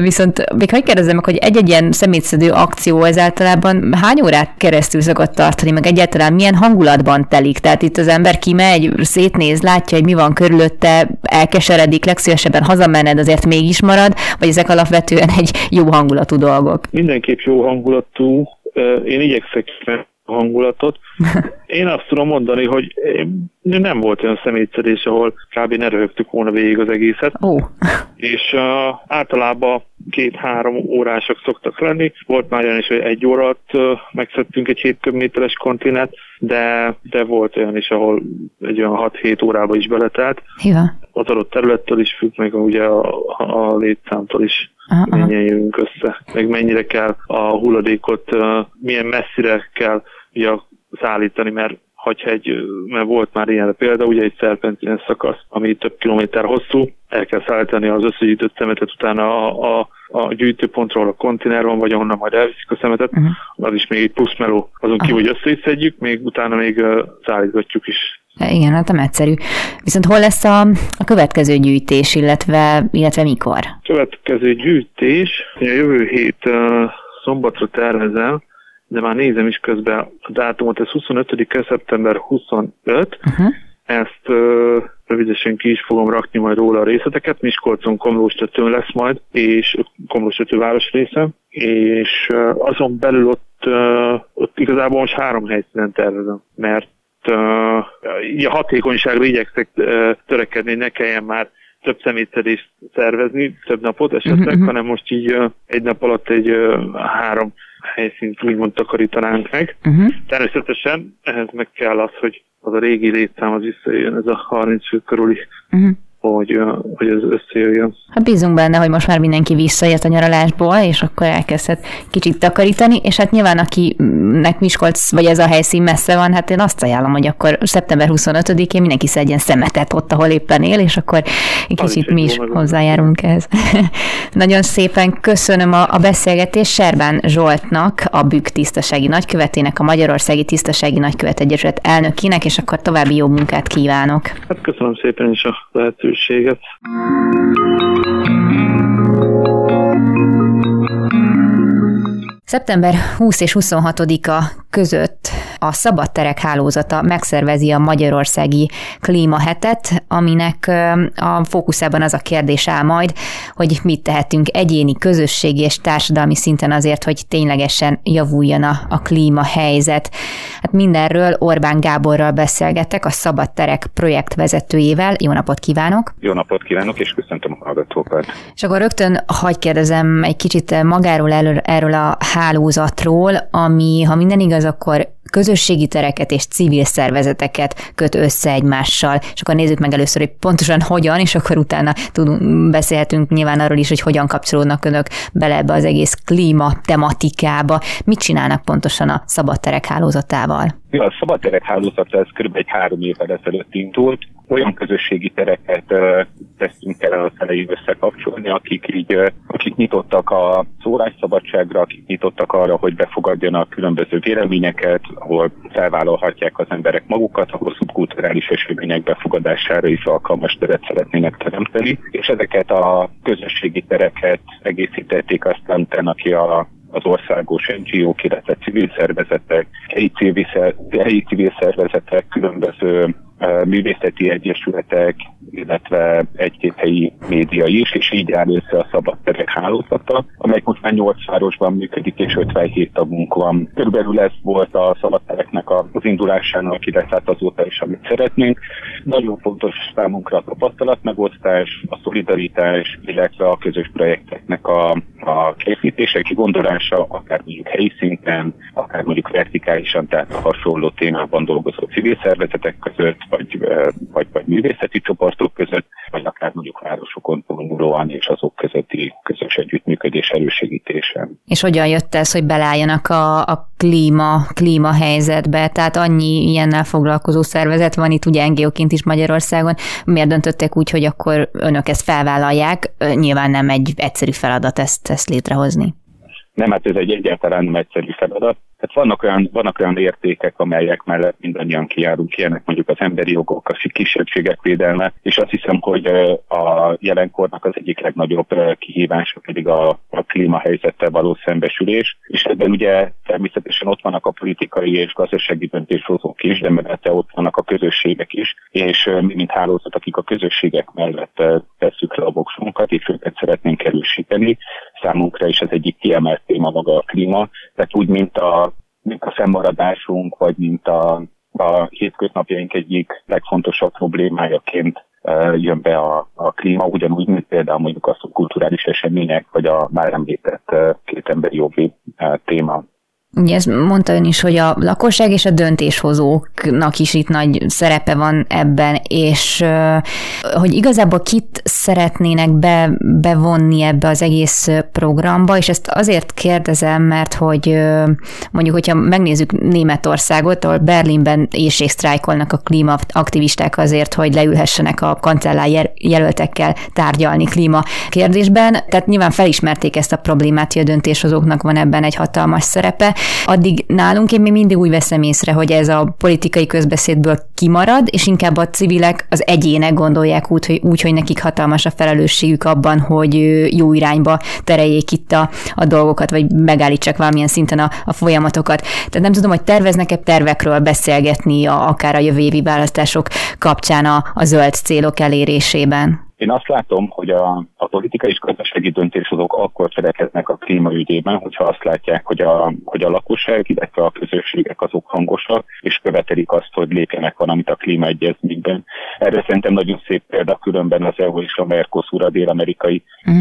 Viszont még hogy kérdezem meg, hogy egy-egy ilyen szemétszedő akció ez általában hány órát keresztül szokott tartani, meg egyáltalán milyen hangulatban telik? Tehát itt az ember kimegy, szétnéz, látja, hogy mi van körülötte, elkeseredik, legszívesebben hazamened, azért mégis marad, vagy ezek alapvetően egy jó hangulatú dolgok. Mindenképp jó hangulatú. Én igyekszek hangulatot. Én azt tudom mondani, hogy nem volt olyan szemétszedés, ahol kb. ne röhögtük volna végig az egészet. Oh. És uh, általában két-három órások szoktak lenni. Volt már olyan is, hogy egy órát uh, megszedtünk egy 7 köbméteres kontinent, de, de volt olyan is, ahol egy olyan 6-7 órába is beletelt. Hiva. Az adott területtől is függ, meg ugye a, a létszámtól is mennyien jövünk össze, meg mennyire kell a hulladékot, uh, milyen messzire kell ugye, szállítani, mert egy, mert volt már ilyen példa, ugye egy szerpentines szakasz, ami több kilométer hosszú, el kell szállítani az összegyűjtött szemetet utána a, a, a gyűjtőpontról a konténerban, vagy ahonnan majd elviszik a szemetet, uh-huh. az is még egy plusz meló. Azon uh-huh. hogy összeszedjük, még utána még uh, szállítgatjuk is. Igen, hát nem egyszerű. Viszont hol lesz a, a következő gyűjtés, illetve, illetve mikor? Következő gyűjtés, a jövő hét uh, szombatra tervezem, de már nézem is közben a dátumot, ez 25 szeptember 25, uh-huh. ezt uh, rövidesen ki is fogom rakni majd róla a részleteket, Miskolcon Komlóstetőn lesz majd, és Komlóstető város része, és uh, azon belül ott, uh, ott igazából most három helyszínen tervezem, mert így a hatékonyságra igyekszek uh, törekedni, ne kelljen már több szemétszedést szervezni, több napot esetleg, uh-huh. hanem most így uh, egy nap alatt egy uh, három helyszínt úgymond takarítanánk meg. Uh-huh. Természetesen ehhez meg kell az, hogy az a régi létszám az visszajön, ez a 30 fő körüli uh-huh hogy, hogy ez összejöjjön. Hát bízunk benne, hogy most már mindenki visszaért a nyaralásból, és akkor elkezdhet kicsit takarítani, és hát nyilván akinek Miskolc, vagy ez a helyszín messze van, hát én azt ajánlom, hogy akkor szeptember 25-én mindenki szedjen szemetet ott, ahol éppen él, és akkor egy kicsit mi is hozzájárunk ehhez. Nagyon szépen köszönöm a, a beszélgetést Serbán Zsoltnak, a Bükk tisztasági nagykövetének, a Magyarországi Tisztasági Nagykövet Egyesület elnökének, és akkor további jó munkát kívánok. Hát köszönöm szépen is a lehetőséget lehetőséget. Szeptember 20 és 26-a között a Szabadterek hálózata megszervezi a Magyarországi Klímahetet, aminek a fókuszában az a kérdés áll majd, hogy mit tehetünk egyéni, közösségi és társadalmi szinten azért, hogy ténylegesen javuljon a, a klímahelyzet. Hát mindenről Orbán Gáborral beszélgetek, a Szabadterek projektvezetőjével. Jó napot kívánok! Jó napot kívánok, és köszöntöm a hallgatókat! És akkor rögtön hagyj kérdezem egy kicsit magáról erről, erről a hálózatról, ami, ha minden igaz, akkor közösségi tereket és civil szervezeteket köt össze egymással, és akkor nézzük meg először, hogy pontosan hogyan, és akkor utána tudunk, beszélhetünk nyilván arról is, hogy hogyan kapcsolódnak önök bele ebbe az egész klíma tematikába. Mit csinálnak pontosan a szabadterek hálózatával? A szabadterek hálózata ez kb. egy három évvel ezelőtt indult. Olyan közösségi tereket tesztünk el az elején összekapcsolni, akik így, akik nyitottak a szólásszabadságra, akik nyitottak arra, hogy befogadjanak különböző véleményeket, ahol felvállalhatják az emberek magukat, ahol szubkulturális események befogadására is alkalmas teret szeretnének teremteni, és ezeket a közösségi tereket egészítették aztán utána ki a az országos NGO-k, illetve civil szervezetek, helyi civil, helyi civil szervezetek, különböző művészeti egyesületek, illetve egy-két helyi média is, és így áll össze a szabadterek hálózata, amely most már 8 városban működik, és 57 tagunk van. Körülbelül ez volt a szabadtereknek az indulásának, illetve azóta is, amit szeretnénk. Nagyon fontos számunkra a tapasztalatmegosztás, a szolidaritás, illetve a közös projekteknek a, a készítések kigondolása, akár mondjuk helyi szinten, akár mondjuk vertikálisan, tehát a hasonló témában dolgozó civil szervezetek között, vagy, vagy, vagy művészeti csoportok között, vagy akár mondjuk városokon túlmúlóan és azok közötti közös együttműködés elősegítése. És hogyan jött ez, hogy belálljanak a, a klíma, klíma helyzetbe? Tehát annyi ilyennel foglalkozó szervezet van itt ugye NGO-ként is Magyarországon. Miért döntöttek úgy, hogy akkor önök ezt felvállalják? Nyilván nem egy egyszerű feladat ezt, ezt létrehozni. Nem, hát ez egy egyáltalán nem egyszerű feladat. Tehát vannak olyan, vannak olyan értékek, amelyek mellett mindannyian kijárunk, ilyenek mondjuk az emberi jogok, a kisebbségek védelme, és azt hiszem, hogy a jelenkornak az egyik legnagyobb kihívása pedig a, a klímahelyzettel való szembesülés, és ebben ugye természetesen ott vannak a politikai és gazdasági döntéshozók is, de mellette ott vannak a közösségek is, és mi, mint hálózat, akik a közösségek mellett tesszük le a voksunkat, és őket szeretnénk erősíteni. Számunkra is az egyik kiemelt téma maga a klíma, tehát úgy, mint a mint a fennmaradásunk, vagy mint a, a hétköznapjaink egyik legfontosabb problémájaként jön be a, a klíma, ugyanúgy, mint például mondjuk a kulturális események, vagy a már említett két emberi jogi téma. Ugye ezt mondta ön is, hogy a lakosság és a döntéshozóknak is itt nagy szerepe van ebben, és hogy igazából kit szeretnének be, bevonni ebbe az egész programba, és ezt azért kérdezem, mert hogy mondjuk, hogyha megnézzük Németországot, ahol Berlinben éjségsztrájkolnak a klímaaktivisták azért, hogy leülhessenek a kancellár jelöltekkel tárgyalni klíma kérdésben, tehát nyilván felismerték ezt a problémát, hogy a döntéshozóknak van ebben egy hatalmas szerepe, addig nálunk én még mindig úgy veszem észre, hogy ez a politikai közbeszédből kimarad, és inkább a civilek, az egyének gondolják úgy, hogy, úgy, hogy nekik hatalmas a felelősségük abban, hogy jó irányba tereljék itt a, a dolgokat, vagy megállítsák valamilyen szinten a, a folyamatokat. Tehát nem tudom, hogy terveznek-e tervekről beszélgetni a, akár a jövő évi választások kapcsán a, a zöld célok elérésében. Én azt látom, hogy a, a politikai és gazdasági döntéshozók akkor cselekednek a klímaügyében, hogyha azt látják, hogy a, hogy a lakosság, illetve a közösségek azok hangosak, és követelik azt, hogy lépjenek valamit a klímaegyezményben. Erre szerintem nagyon szép példa különben az EU és a Mercosur, a dél-amerikai, mm.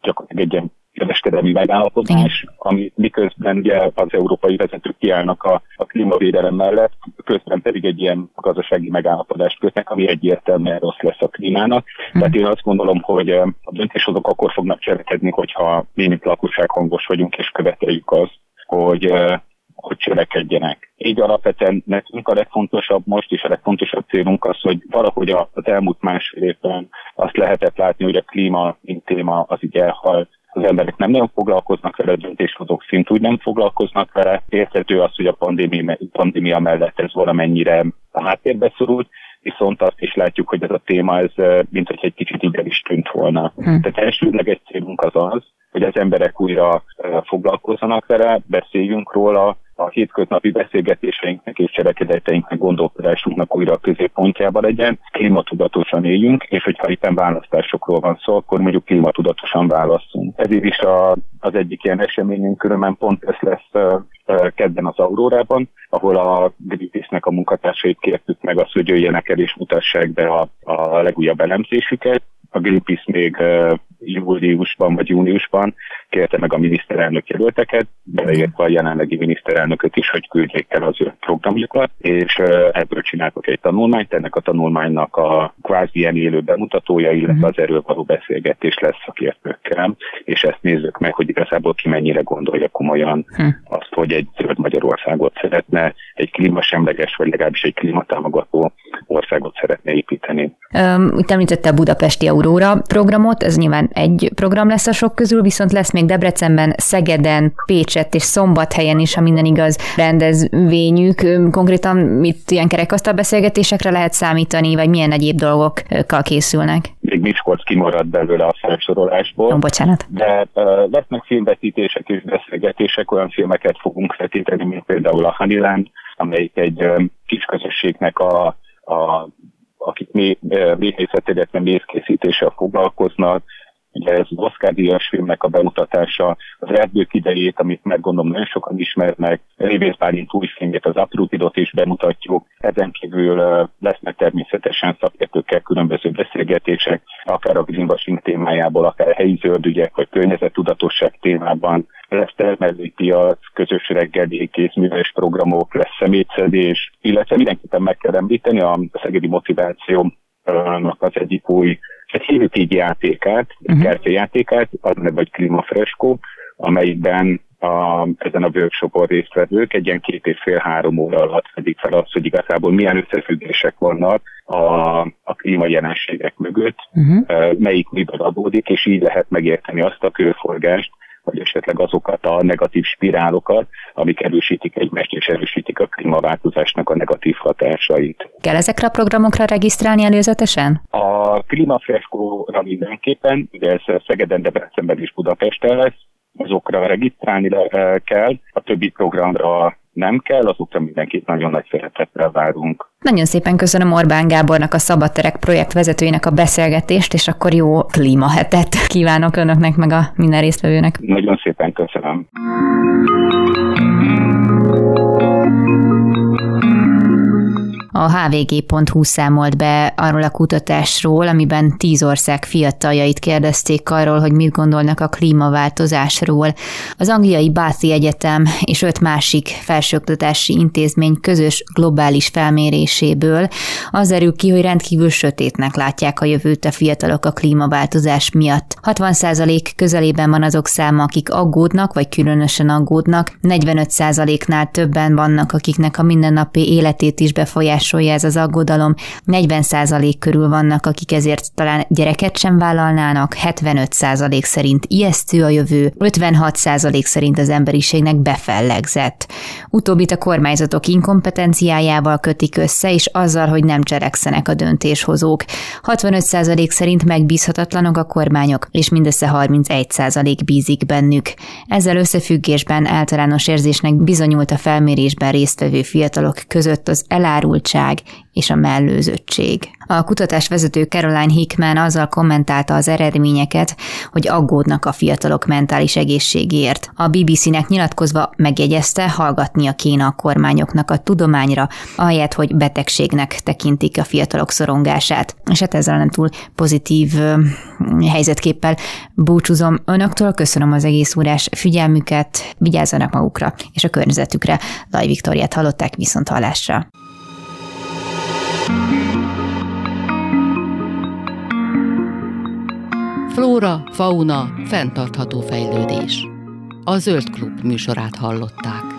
gyakorlatilag egy ilyen kereskedelmi megállapodás, ami miközben ugye az európai vezetők kiállnak a, a klímavédelem mellett, közben pedig egy ilyen gazdasági megállapodást kötnek, ami egyértelműen rossz lesz a klímának. Mm. Tehát én azt gondolom, hogy a döntéshozók akkor fognak cselekedni, hogyha mi, mint lakosság hangos vagyunk, és követeljük azt, hogy hogy cselekedjenek. Így alapvetően nekünk a legfontosabb most, és a legfontosabb célunk az, hogy valahogy az elmúlt másfél évben azt lehetett látni, hogy a klíma, mint téma, az így elhalt, az emberek nem nagyon foglalkoznak vele, a döntéshozók szintúgy nem foglalkoznak vele. Érthető az, hogy a pandémia, pandémia mellett ez valamennyire a háttérbe szorult, viszont azt is látjuk, hogy ez a téma, ez mint hogy egy kicsit ide is tűnt volna. Hm. Tehát elsődleges célunk az az, hogy az emberek újra foglalkozzanak vele, beszéljünk róla, a hétköznapi beszélgetéseinknek és cselekedeteinknek, gondolkodásunknak újra a középpontjába legyen, klímatudatosan éljünk, és hogyha itt választásokról van szó, akkor mondjuk klímatudatosan válaszunk. Ezért is a, az egyik ilyen eseményünk különben pont ez lesz kedden az Aurórában, ahol a Greenpeace-nek a munkatársait kértük meg azt, hogy jöjjenek el és mutassák be a, a legújabb elemzésüket. A Greenpeace még júliusban vagy júniusban kérte meg a miniszterelnök jelölteket, beleértve a jelenlegi miniszterelnököt is, hogy küldjék el az ő programjukat, és ebből csináltak egy tanulmányt, ennek a tanulmánynak a kvázi ilyen élő bemutatója, illetve az erről való beszélgetés lesz szakértőkkel, és ezt nézzük meg, hogy igazából ki mennyire gondolja komolyan hm. azt, hogy egy zöld Magyarországot szeretne, egy klímasemleges, vagy legalábbis egy klímatámogató országot szeretne építeni. Um, itt említette a Budapesti Aurora programot, ez nyilván egy program lesz a sok közül, viszont lesz még Debrecenben, Szegeden, Pécset és Szombathelyen is, ha minden igaz, rendezvényük. Konkrétan itt ilyen kerekasztal beszélgetésekre lehet számítani, vagy milyen egyéb dolgokkal készülnek? Még Miskolc kimarad belőle a felsorolásból. Oh, bocsánat. De uh, lesznek filmvetítések és beszélgetések, olyan filmeket fogunk vetíteni, mint például a Honeyland, amelyik egy um, kis közösségnek a, a akik méhészet, illetve mézkészítéssel foglalkoznak, ugye ez az Oscar díjas filmnek a bemutatása, az erdők idejét, amit meg gondolom nagyon sokan ismernek, Révész Bálint új filmjét, az Aprutidot is bemutatjuk, ezen kívül lesznek természetesen szakértőkkel különböző beszélgetések, akár a greenwashing témájából, akár helyi zöldügyek, vagy környezettudatosság témában, lesz termelői piac, közös reggeli, kézműves programok, lesz szemétszedés, illetve mindenképpen meg kell említeni a szegedi motivációnak az egyik új egy hívjuk így játékát, uh-huh. kertjátékát, az neve vagy Klimafresko, amelyben a, ezen a workshopon résztvevők egy ilyen két és fél-három óra alatt fedik fel azt, hogy igazából milyen összefüggések vannak a, a klímajelenségek mögött, uh-huh. melyik miből adódik, és így lehet megérteni azt a körforgást, vagy esetleg azokat a negatív spirálokat, amik erősítik egymást és erősítik a klímaváltozásnak a negatív hatásait. Kell ezekre a programokra regisztrálni előzetesen? A klímafreskóra mindenképpen, ugye ez Szegeden, Debrecenben és Budapesten lesz, azokra regisztrálni kell, a többi programra nem kell, azokra mindenkit nagyon nagy szeretettel várunk. Nagyon szépen köszönöm Orbán Gábornak, a Szabadterek projekt vezetőjének a beszélgetést, és akkor jó klímahetet kívánok önöknek, meg a minden résztvevőnek. Nagyon szépen köszönöm. A hvg.hu számolt be arról a kutatásról, amiben tíz ország fiataljait kérdezték arról, hogy mit gondolnak a klímaváltozásról. Az angliai Bathi Egyetem és öt másik felsőoktatási intézmény közös globális felméréséből az derül ki, hogy rendkívül sötétnek látják a jövőt a fiatalok a klímaváltozás miatt. 60% közelében van azok száma, akik aggódnak, vagy különösen aggódnak, 45%-nál többen vannak, akiknek a mindennapi életét is befolyásolják befolyásolja ez az aggodalom. 40% körül vannak, akik ezért talán gyereket sem vállalnának, 75% szerint ijesztő a jövő, 56% szerint az emberiségnek befellegzett. Utóbbit a kormányzatok inkompetenciájával kötik össze, és azzal, hogy nem cselekszenek a döntéshozók. 65% szerint megbízhatatlanok a kormányok, és mindössze 31% bízik bennük. Ezzel összefüggésben általános érzésnek bizonyult a felmérésben résztvevő fiatalok között az elárult bizottság és a mellőzöttség. A kutatás vezető Caroline Hickman azzal kommentálta az eredményeket, hogy aggódnak a fiatalok mentális egészségéért. A BBC-nek nyilatkozva megjegyezte, hallgatnia kéne a kormányoknak a tudományra, ahelyett, hogy betegségnek tekintik a fiatalok szorongását. És hát ezzel nem túl pozitív helyzetképpel búcsúzom önöktől, köszönöm az egész órás figyelmüket, vigyázzanak magukra és a környezetükre. Laj Viktoriát hallották viszont hallásra. Flóra, fauna, fenntartható fejlődés. A Zöld Klub műsorát hallották.